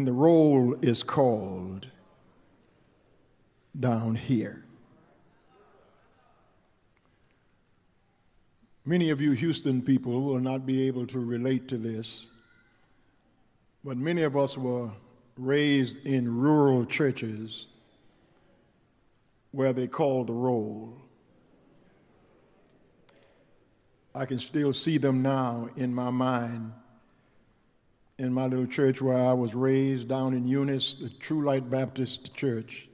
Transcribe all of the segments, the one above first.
when the roll is called down here. Many of you Houston people will not be able to relate to this, but many of us were raised in rural churches where they called the roll. I can still see them now in my mind. In my little church where I was raised down in Eunice, the True Light Baptist Church.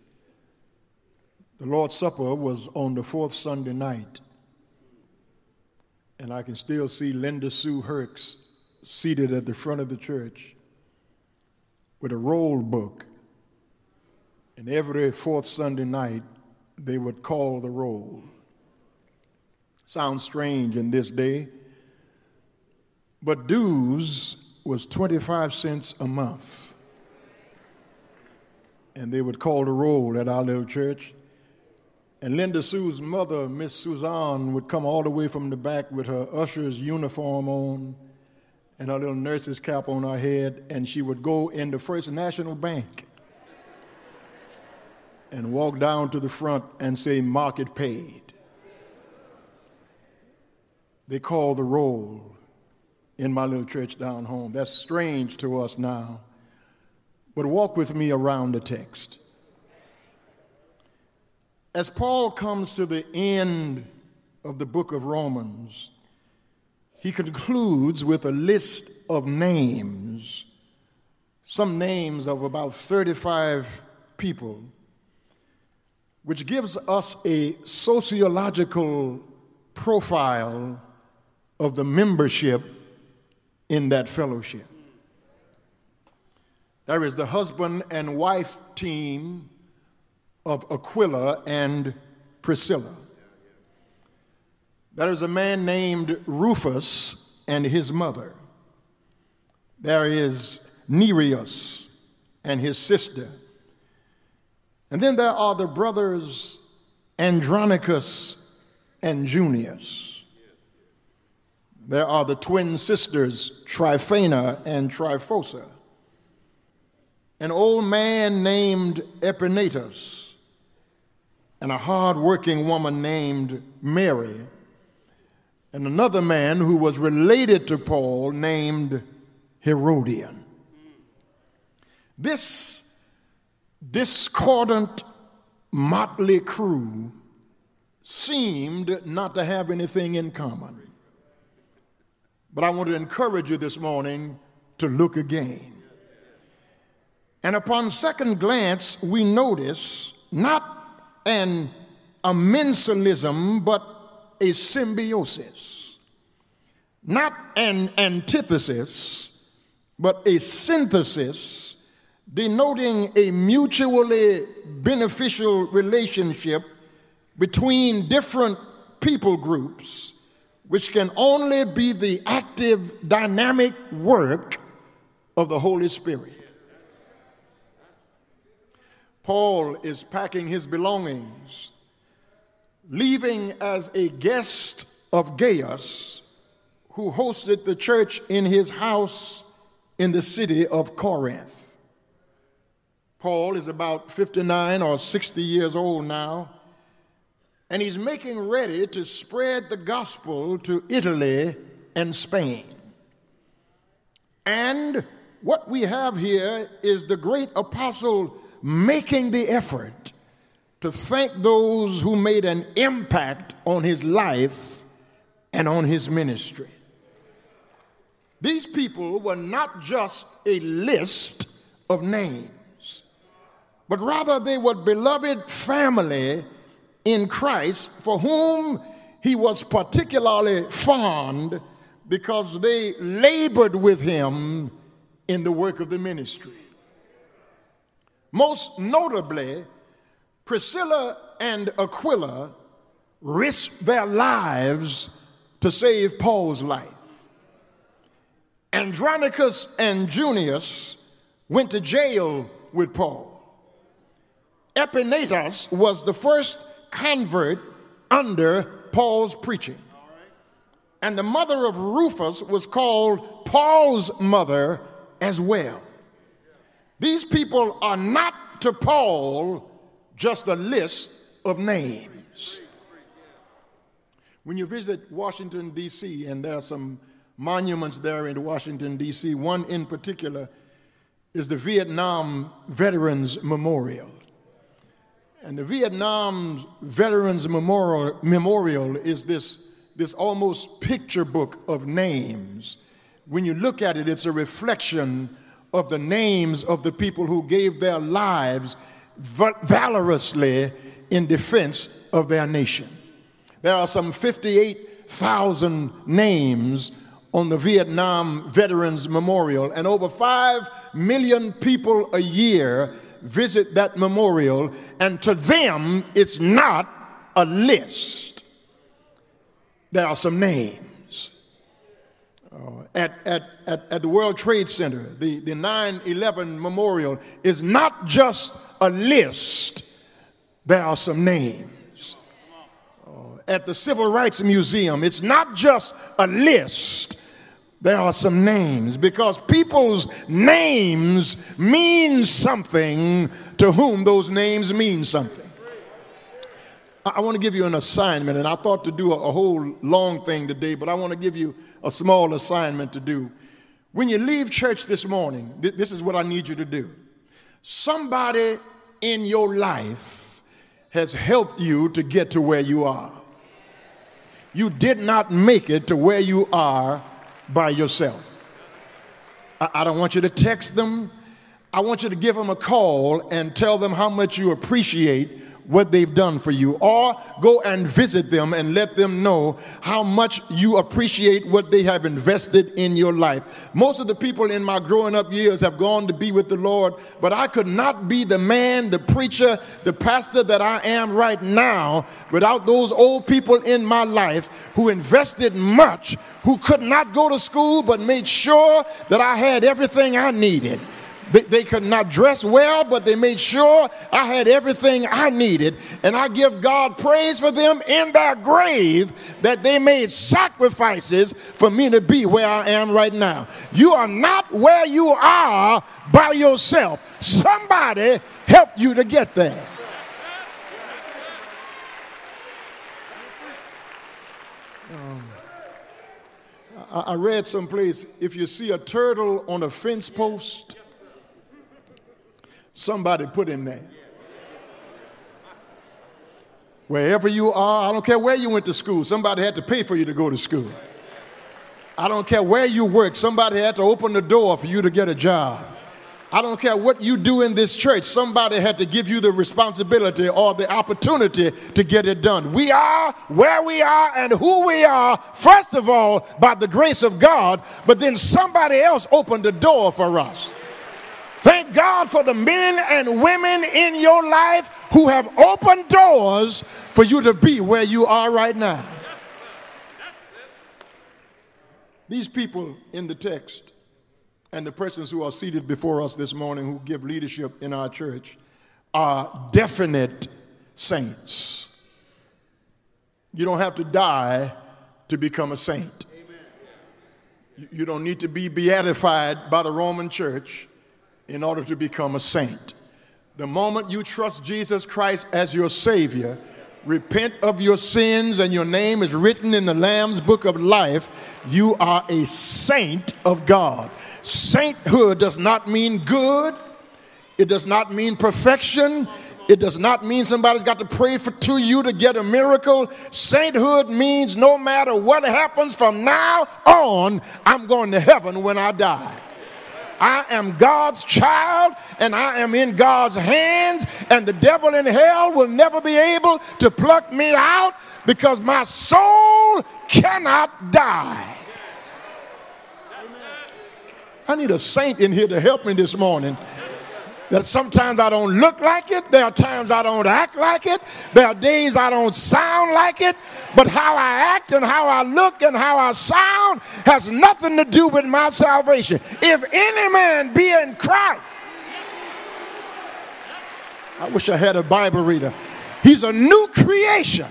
The Lord's Supper was on the fourth Sunday night. And I can still see Linda Sue Herx seated at the front of the church with a roll book. And every fourth Sunday night, they would call the roll. Sounds strange in this day, but dues was 25 cents a month. And they would call the roll at our little church. And Linda Sue's mother, Miss Suzanne, would come all the way from the back with her usher's uniform on and her little nurse's cap on her head, and she would go in the First National Bank and walk down to the front and say, Market paid. They call the roll in my little church down home. That's strange to us now. But walk with me around the text. As Paul comes to the end of the book of Romans, he concludes with a list of names, some names of about 35 people, which gives us a sociological profile of the membership in that fellowship. There is the husband and wife team of Aquila and Priscilla. There is a man named Rufus and his mother. There is Nereus and his sister. And then there are the brothers Andronicus and Junius. There are the twin sisters Tryphena and Tryphosa. An old man named Epaenetus and a hard-working woman named Mary, and another man who was related to Paul named Herodian. This discordant, motley crew seemed not to have anything in common. But I want to encourage you this morning to look again. And upon second glance, we notice not an amensalism, but a symbiosis. Not an antithesis, but a synthesis denoting a mutually beneficial relationship between different people groups, which can only be the active, dynamic work of the Holy Spirit. Paul is packing his belongings, leaving as a guest of Gaius, who hosted the church in his house in the city of Corinth. Paul is about 59 or 60 years old now, and he's making ready to spread the gospel to Italy and Spain. And what we have here is the great apostle making the effort to thank those who made an impact on his life and on his ministry. These people were not just a list of names, but rather they were beloved family in Christ for whom he was particularly fond because they labored with him in the work of the ministry. Most notably, Priscilla and Aquila risked their lives to save Paul's life. Andronicus and Junius went to jail with Paul. Epaenetus was the first convert under Paul's preaching. And the mother of Rufus was called Paul's mother as well. These people are not to Paul just a list of names. When you visit Washington, D.C., and there are some monuments there in Washington, D.C., one in particular is the Vietnam Veterans Memorial. And the Vietnam Veterans Memorial, Memorial is this, this almost picture book of names. When you look at it, it's a reflection of the names of the people who gave their lives valorously in defense of their nation. There are some 58,000 names on the Vietnam Veterans Memorial, and over 5 million people a year visit that memorial, and to them, it's not a list. There are some names. Uh, at, at, at, at the World Trade Center, the, the 9 11 memorial is not just a list, there are some names. Uh, at the Civil Rights Museum, it's not just a list, there are some names because people's names mean something to whom those names mean something. I, want to give you an assignment, and I thought to do a, whole long thing today, but I want to give you a small assignment to do. When you leave church this morning, th- this is what I need you to do. Somebody in your life has helped you to get to where you are. You did not make it to where you are by yourself. I, I don't want you to text them. I want you to give them a call and tell them how much you appreciate what they've done for you, or go and visit them and let them know how much you appreciate what they have invested in your life. Most of the people in my growing up years have gone to be with the Lord, but I could not be the man, the preacher, the pastor that I am right now without those old people in my life who invested much, who could not go to school but made sure that I had everything I needed. They, they, could not dress well, but they made sure I had everything I needed. And I give God praise for them in their grave that they made sacrifices for me to be where I am right now. You are not where you are by yourself, somebody helped you to get there. Um, I read someplace if you see a turtle on a fence post, Somebody put him there. Wherever you are, I don't care where you went to school, somebody had to pay for you to go to school. I don't care where you work, somebody had to open the door for you to get a job. I don't care what you do in this church, somebody had to give you the responsibility or the opportunity to get it done. We are where we are and who we are, first of all, by the grace of God, but then somebody else opened the door for us. Thank God for the men and women in your life who have opened doors for you to be where you are right now. These people in the text and the persons who are seated before us this morning who give leadership in our church are definite saints. You don't have to die to become a saint. You don't need to be beatified by the Roman church in order to become a saint. The moment you trust Jesus Christ as your Savior, repent of your sins, and your name is written in the Lamb's book of life, you are a saint of God. Sainthood does not mean good, it does not mean perfection. It does not mean somebody's got to pray for to you to get a miracle. Sainthood means no matter what happens from now on, I'm going to heaven when I die. I am God's child and I am in God's hands, and the devil in hell will never be able to pluck me out because my soul cannot die. I need a saint in here to help me this morning that sometimes I don't look like it, there are times I don't act like it, there are days I don't sound like it, but how I act and how I look and how I sound has nothing to do with my salvation. If any man be in Christ, I wish I had a Bible reader. He's a new creation.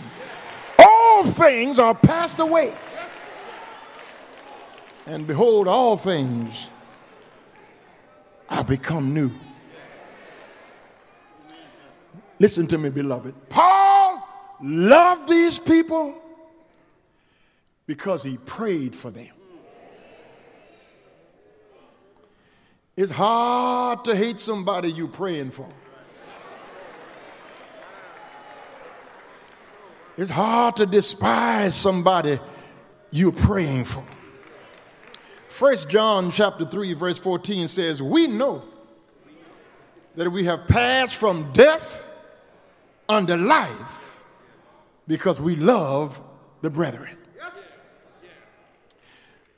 All things are passed away. And behold, all things are become new. Listen to me, beloved. Paul loved these people because he prayed for them. It's hard to hate somebody you're praying for. It's hard to despise somebody you're praying for. First John chapter 3 verse 14 says, "We know that we have passed from death unto life because we love the brethren."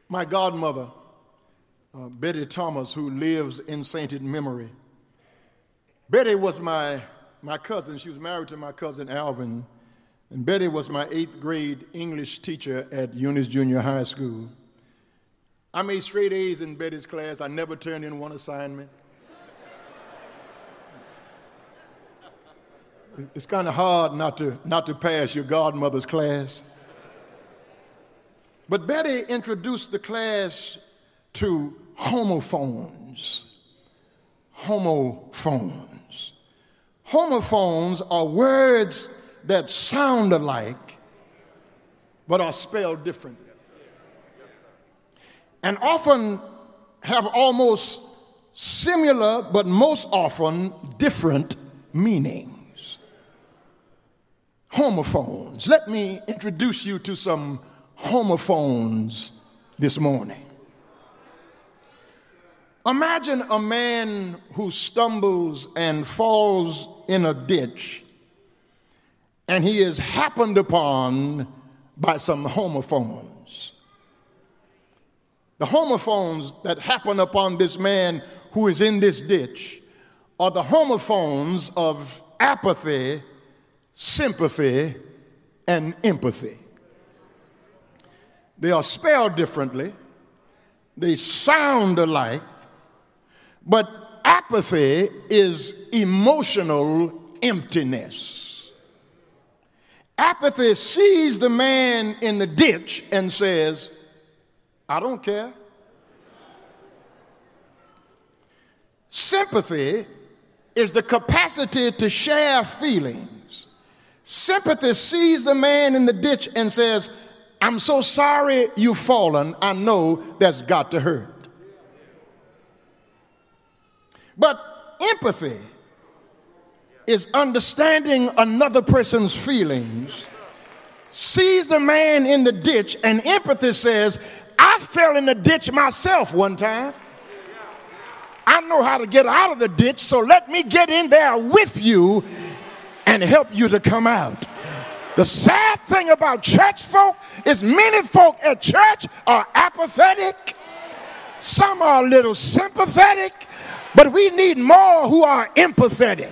My godmother, uh, Betty Thomas, who lives in sainted memory. Betty was my, my cousin. She was married to my cousin Alvin. And Betty was my eighth grade English teacher at Eunice Junior High School. I made straight A's in Betty's class. I never turned in one assignment. It's kind of hard not to, not to pass your godmother's class. But Betty introduced the class to homophones. Homophones. Homophones are words that sound alike but are spelled differently. And often have almost similar but most often different meanings. Homophones. Let me introduce you to some homophones this morning. Imagine a man who stumbles and falls in a ditch, and he is happened upon by some homophones. The homophones that happen upon this man who is in this ditch are the homophones of apathy, sympathy, and empathy. They are spelled differently, they sound alike, but apathy is emotional emptiness. Apathy sees the man in the ditch and says, I don't care. Sympathy is the capacity to share feelings. Sympathy sees the man in the ditch and says, I'm so sorry you've fallen. I know that's got to hurt. But empathy is understanding another person's feelings, sees the man in the ditch, and empathy says, I fell in the ditch myself one time. I know how to get out of the ditch, so let me get in there with you and help you to come out. The sad thing about church folk is many folk at church are apathetic. Some are a little sympathetic, but we need more who are empathetic.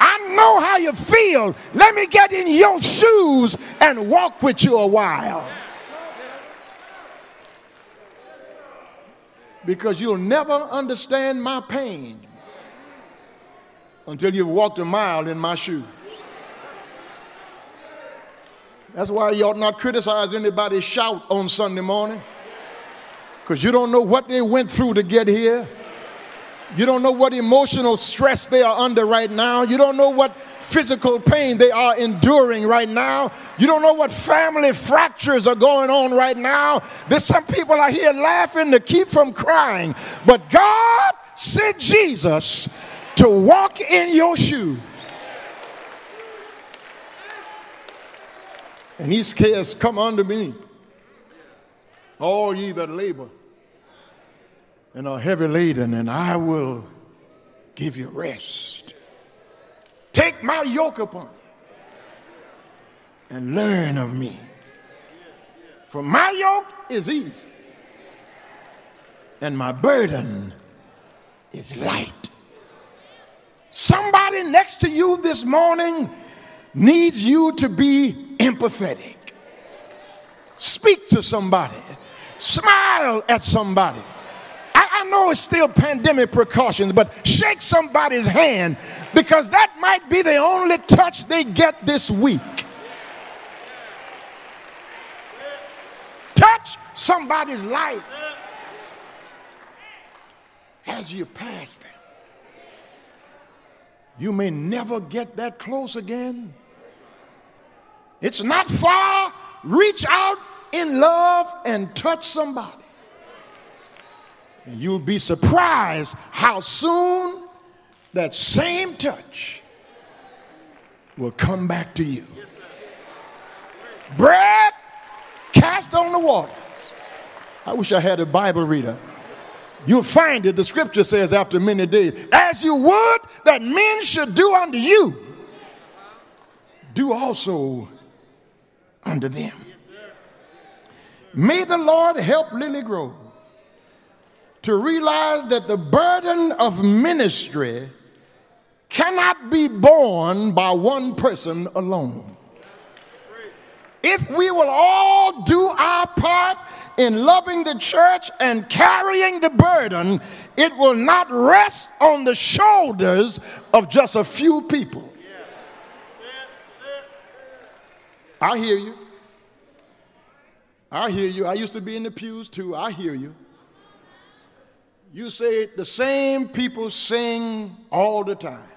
I know how you feel. Let me get in your shoes and walk with you a while. Because you'll never understand my pain until you've walked a mile in my shoes. That's why you ought not criticize anybody's shout on Sunday morning. Because you don't know what they went through to get here. You don't know what emotional stress they are under right now. You don't know what physical pain they are enduring right now. You don't know what family fractures are going on right now. There's some people out here laughing to keep from crying. But God sent Jesus to walk in your shoes. And he says, Come unto me, all ye that labor and are heavy laden, and I will give you rest. Take my yoke upon you and learn of me. For my yoke is easy, and my burden is light. Somebody next to you this morning needs you to be empathetic. Speak to somebody. Smile at somebody. I, know it's still pandemic precautions, but shake somebody's hand because that might be the only touch they get this week. Touch somebody's life as you pass them. You may never get that close again. It's not far. Reach out in love and touch somebody. And you'll be surprised how soon that same touch will come back to you. Bread cast on the waters. I wish I had a Bible reader. You'll find it, the scripture says, after many days, as you would that men should do unto you, do also unto them. May the Lord help Lilly Grove to realize that the burden of ministry cannot be borne by one person alone. If we will all do our part in loving the church and carrying the burden, it will not rest on the shoulders of just a few people. I hear you. I hear you. I used to be in the pews too. I hear you. You say the same people sing all the time.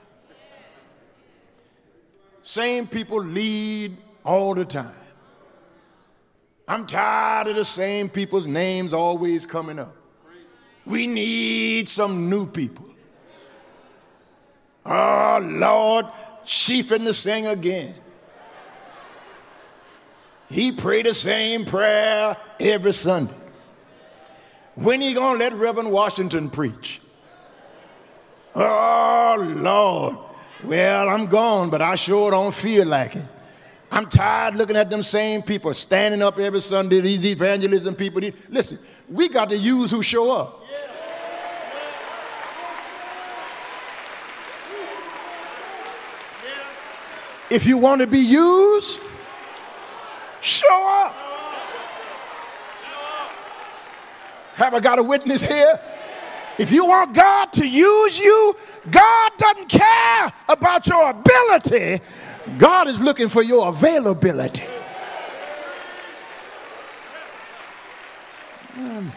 Same people lead all the time. I'm tired of the same people's names always coming up. We need some new people. Oh, Lord, she finna sing again. He prayed the same prayer every Sunday. When he gonna let Reverend Washington preach? Oh, Lord. Well, I'm gone, but I sure don't feel like it. I'm tired looking at them same people standing up every Sunday, these evangelism people. These, listen, we got to use who show up. If you want to be used, show up. Have I got a witness here? If you want God to use you, God doesn't care about your ability. God is looking for your availability. Hmm.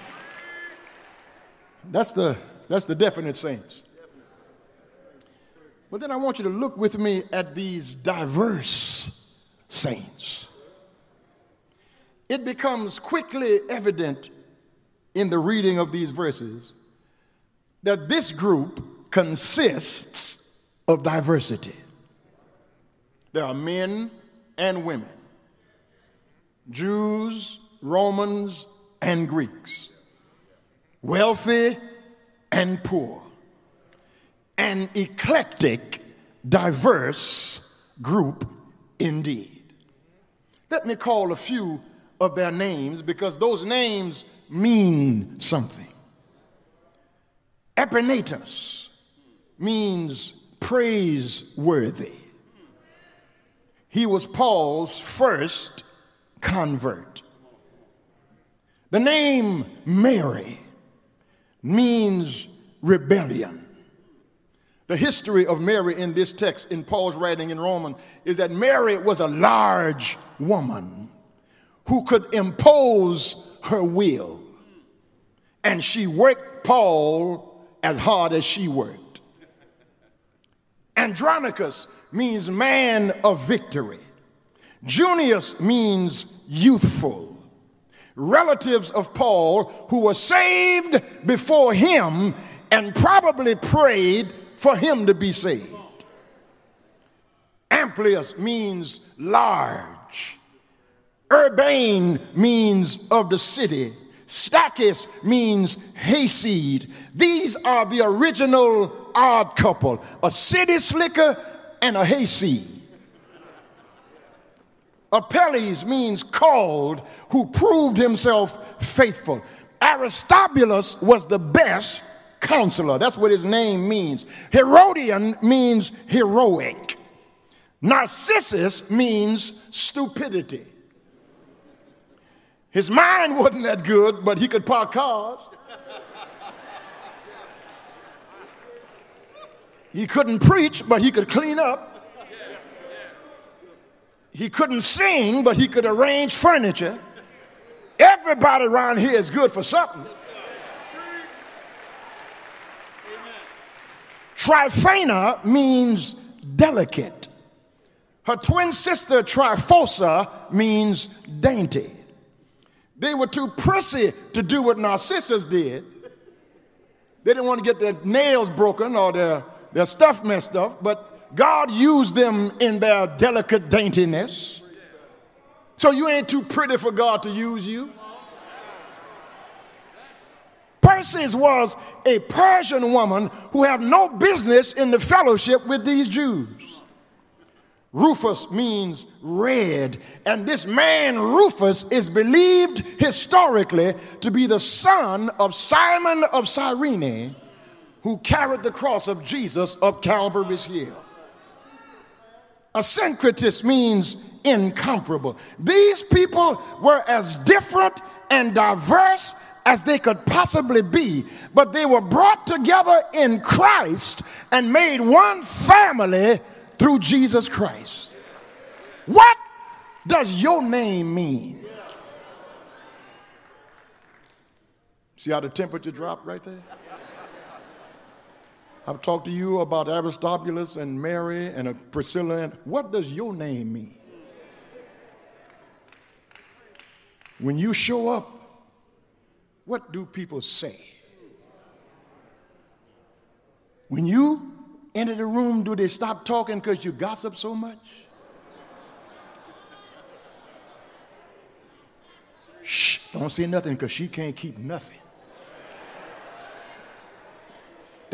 That's the that's the definite saints. But then I want you to look with me at these diverse saints. It becomes quickly evident in the reading of these verses that this group consists of diversity. There are men and women, Jews, Romans, and Greeks, wealthy and poor, an eclectic, diverse group indeed. Let me call a few of their names because those names mean something. Epenetus means praiseworthy. He was Paul's first convert. The name Mary means rebellion. The history of Mary in this text, in Paul's writing in Roman, is that Mary was a large woman who could impose her will. And she worked Paul as hard as she worked. Andronicus means man of victory. Junius means youthful. Relatives of Paul who were saved before him and probably prayed for him to be saved. Amplias means large. Urbane means of the city. Stachys means hayseed. These are the original odd couple a city slicker and a hayseed. Apelles means called, who proved himself faithful. Aristobulus was the best counselor. That's what his name means. Herodian means heroic. Narcissus means stupidity. His mind wasn't that good, but he could park cars. He couldn't preach, but he could clean up. He couldn't sing, but he could arrange furniture. Everybody around here is good for something. Tryphena means delicate. Her twin sister Tryphosa means dainty. They were too prissy to do what Narcissus did. They didn't want to get their nails broken or their, their stuff messed up, but God used them in their delicate daintiness. So you ain't too pretty for God to use you. Persis was a Persian woman who had no business in the fellowship with these Jews. Rufus means red, and this man Rufus is believed historically to be the son of Simon of Cyrene, who carried the cross of Jesus up Calvary's hill. Asyncritus means incomparable. These people were as different and diverse as they could possibly be, but they were brought together in Christ and made one family through Jesus Christ. What does your name mean? See how the temperature dropped right there? I've talked to you about Aristobulus and Mary and uh, Priscilla. And what does your name mean? When you show up, what do people say? When you enter the room, do they stop talking because you gossip so much? Shh, don't say nothing because she can't keep nothing.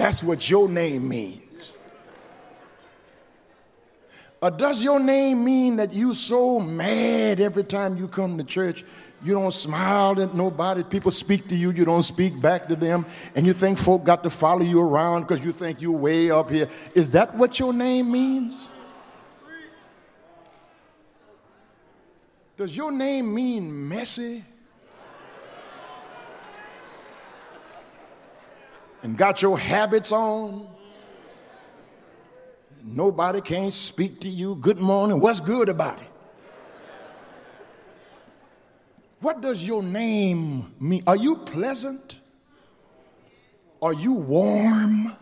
That's what your name means. Or does your name mean that you so mad every time you come to church? You don't smile at nobody. People speak to you, you don't speak back to them, and you think folk got to follow you around because you think you're way up here. Is that what your name means? Does your name mean messy? And got your habits on? Nobody can't speak to you. Good morning. What's good about it? What does your name mean? Are you pleasant? Are you warm?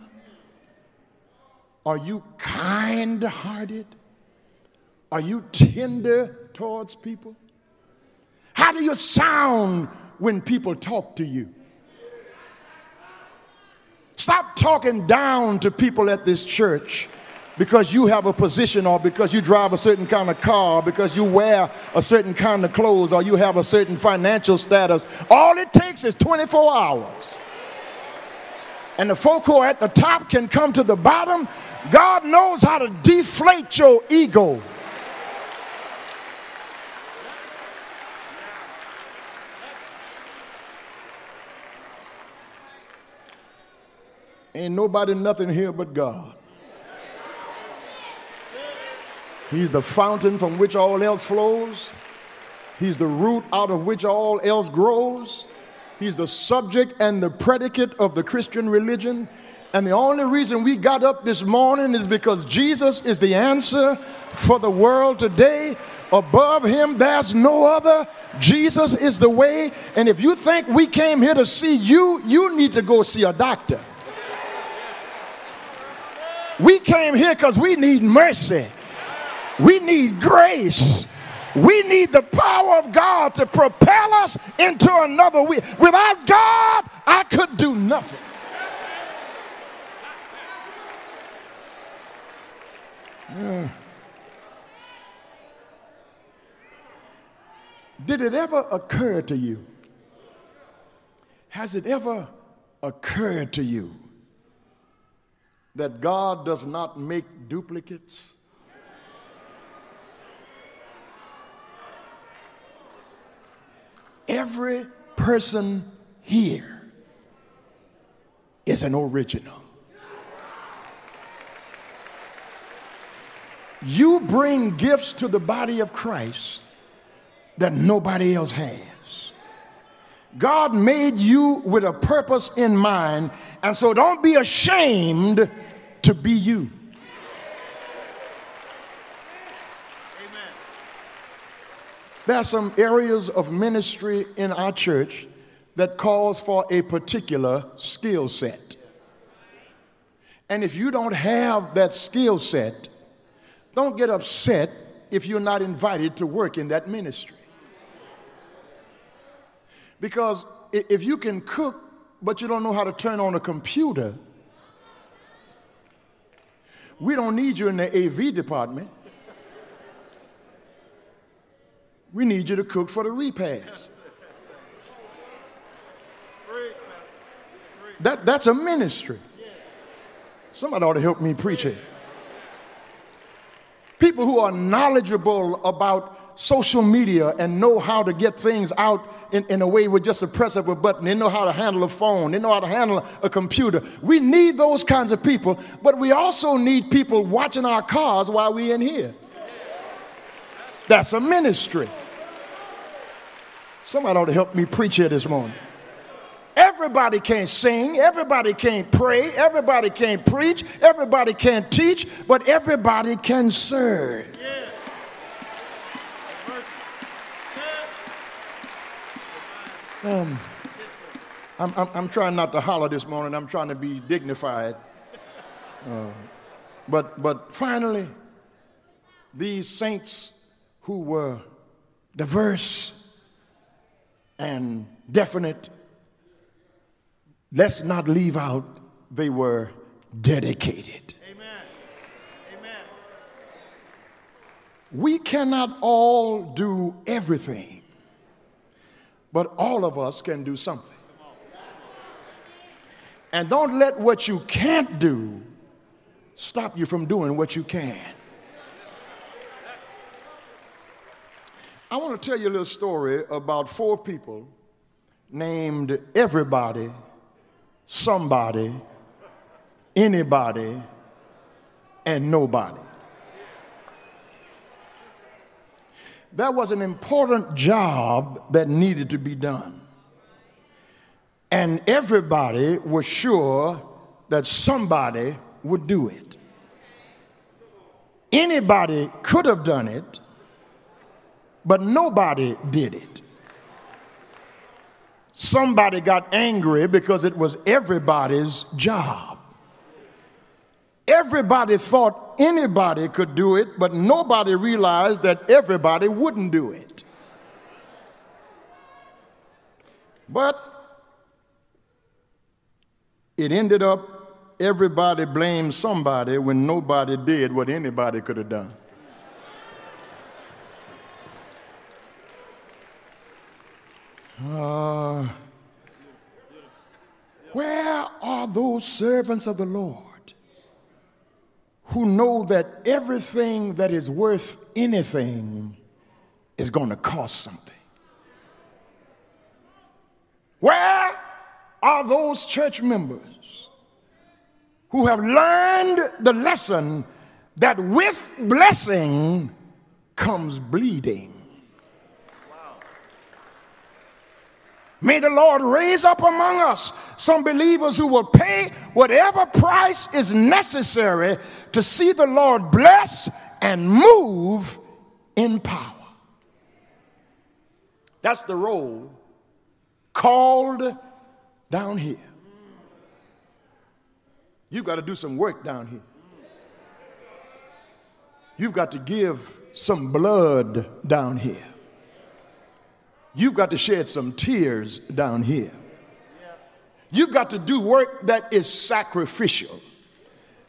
Are you kind hearted? Are you tender towards people? How do you sound when people talk to you? Stop talking down to people at this church because you have a position or because you drive a certain kind of car, because you wear a certain kind of clothes or you have a certain financial status. All it takes is 24 hours. And the folk who are at the top can come to the bottom. God knows how to deflate your ego. Ain't nobody nothing here but God. He's the fountain from which all else flows. He's the root out of which all else grows. He's the subject and the predicate of the Christian religion. And the only reason we got up this morning is because Jesus is the answer for the world today. Above him, there's no other. Jesus is the way. And if you think we came here to see you, you need to go see a doctor. We came here because we need mercy. We need grace. We need the power of God to propel us into another week. Without God, I could do nothing. Mm. Did it ever occur to you? Has it ever occurred to you that God does not make duplicates? Every person here is an original. You bring gifts to the body of Christ that nobody else has. God made you with a purpose in mind, and so don't be ashamed to be you. There are some areas of ministry in our church that calls for a particular skill set. And if you don't have that skill set, don't get upset if you're not invited to work in that ministry. Because if you can cook, but you don't know how to turn on a computer, we don't need you in the AV department. We need you to cook for the repast. That, that's a ministry. Somebody ought to help me preach it. People who are knowledgeable about social media and know how to get things out in, in a way with just a press of a button. They know how to handle a phone. They know how to handle a computer. We need those kinds of people, but we also need people watching our cars while we're in here. That's a ministry. Somebody ought to help me preach here this morning. Everybody can't sing, everybody can't pray, everybody can't preach, everybody can't teach, but everybody can serve. Um, I'm, I'm, I'm, trying not to holler this morning. I'm trying to be dignified. Uh, but, but finally, these saints who were diverse and definite let's not leave out they were dedicated. Amen. Amen. We cannot all do everything, but all of us can do something. And don't let what you can't do stop you from doing what you can. I want to tell you a little story about four people named Everybody somebody, anybody, and nobody. That was an important job that needed to be done. And everybody was sure that somebody would do it. Anybody could have done it, but nobody did it. Somebody got angry because it was everybody's job. Everybody thought anybody could do it, but nobody realized that everybody wouldn't do it. But it ended up everybody blamed somebody when nobody did what anybody could have done. Uh, where are those servants of the Lord who know that everything that is worth anything is going to cost something? Where are those church members who have learned the lesson that with blessing comes bleeding? May the Lord raise up among us some believers who will pay whatever price is necessary to see the Lord bless and move in power. That's the roll called down here. You've got to do some work down here. You've got to give some blood down here. You've got to shed some tears down here. You've got to do work that is sacrificial.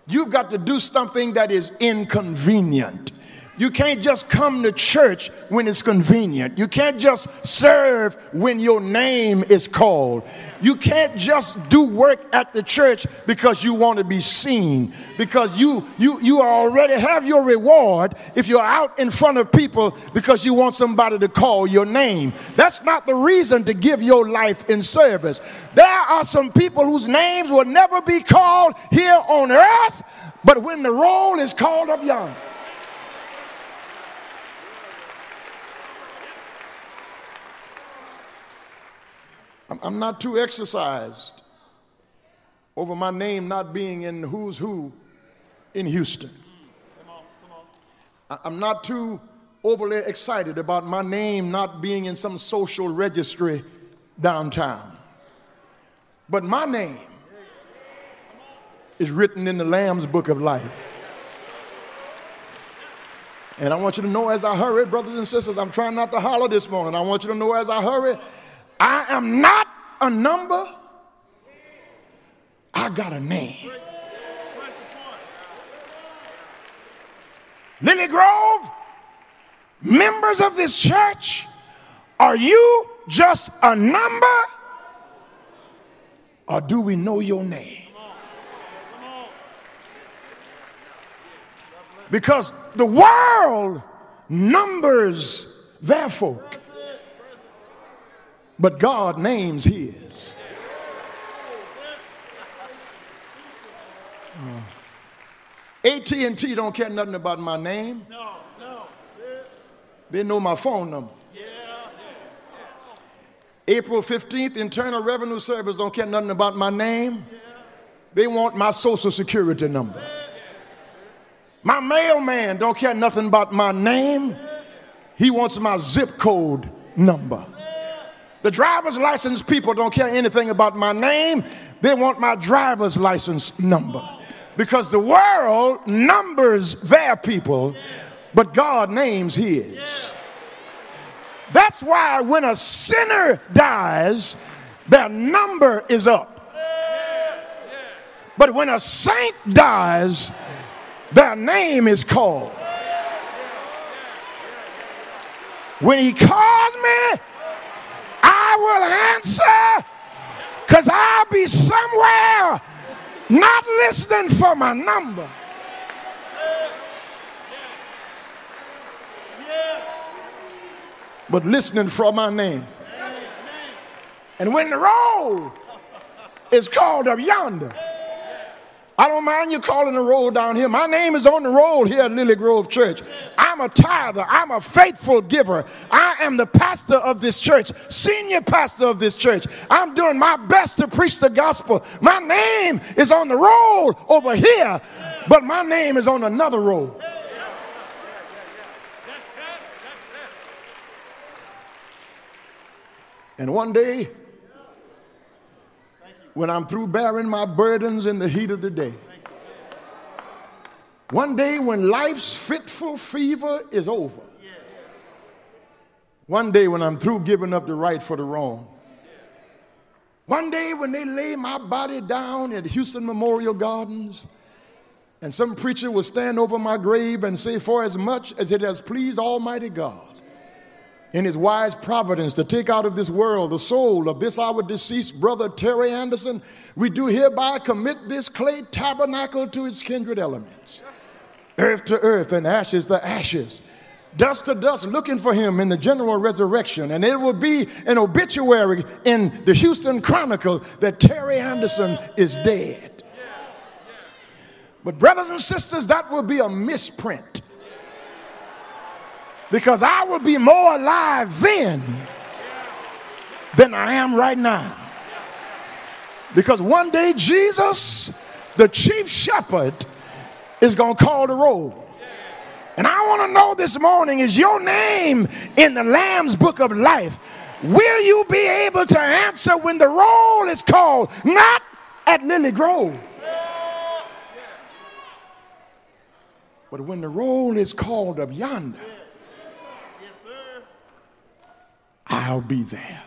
You've got to do something that is inconvenient. You can't just come to church when it's convenient. You can't just serve when your name is called. You can't just do work at the church because you want to be seen. Because you you you already have your reward if you're out in front of people because you want somebody to call your name. That's not the reason to give your life in service. There are some people whose names will never be called here on earth, but when the roll is called up yonder. I'm not too exercised over my name not being in who's who in Houston. I'm not too overly excited about my name not being in some social registry downtown. But my name is written in the Lamb's book of life. And I want you to know as I hurry, brothers and sisters, I'm trying not to holler this morning. I want you to know as I hurry, I am not a number, I got a name. Lilly Grove, members of this church, are you just a number or do we know your name? Because the world numbers their folk, but God names his. Uh. AT&T don't care nothing about my name. No, no. They know my phone number. Yeah. April 15th, Internal Revenue Service don't care nothing about my name. Yeah. They want my social security number. My mailman don't care nothing about my name. He wants my zip code number. The driver's license people don't care anything about my name. They want my driver's license number. Because the world numbers their people, but God names his. That's why when a sinner dies, their number is up. But when a saint dies, their name is called. When he calls me, I will answer because I'll be somewhere not listening for my number. But listening for my name. And when the roll is called up yonder, I don't mind you calling the roll down here. My name is on the roll here at Lilly Grove Church. I'm a tither. I'm a faithful giver. I am the pastor of this church, senior pastor of this church. I'm doing my best to preach the gospel. My name is on the roll over here, but my name is on another roll. And one day, when I'm through bearing my burdens in the heat of the day. One day when life's fitful fever is over. One day when I'm through giving up the right for the wrong. One day when they lay my body down at Houston Memorial Gardens and some preacher will stand over my grave and say, For as much as it has pleased Almighty God in his wise providence to take out of this world the soul of this our deceased brother Terry Anderson, we do hereby commit this clay tabernacle to its kindred elements. Earth to earth and ashes to ashes. Dust to dust, looking for him in the general resurrection. And it will be an obituary in the Houston Chronicle that Terry Anderson is dead. But, brothers and sisters, that will be a misprint because I will be more alive then than I am right now. Because one day Jesus, the chief shepherd, is going to call the roll. And I want to know this morning is your name in the Lamb's book of life? Will you be able to answer when the roll is called? Not at Lilly Grove. But when the roll is called up yonder. I'll be there.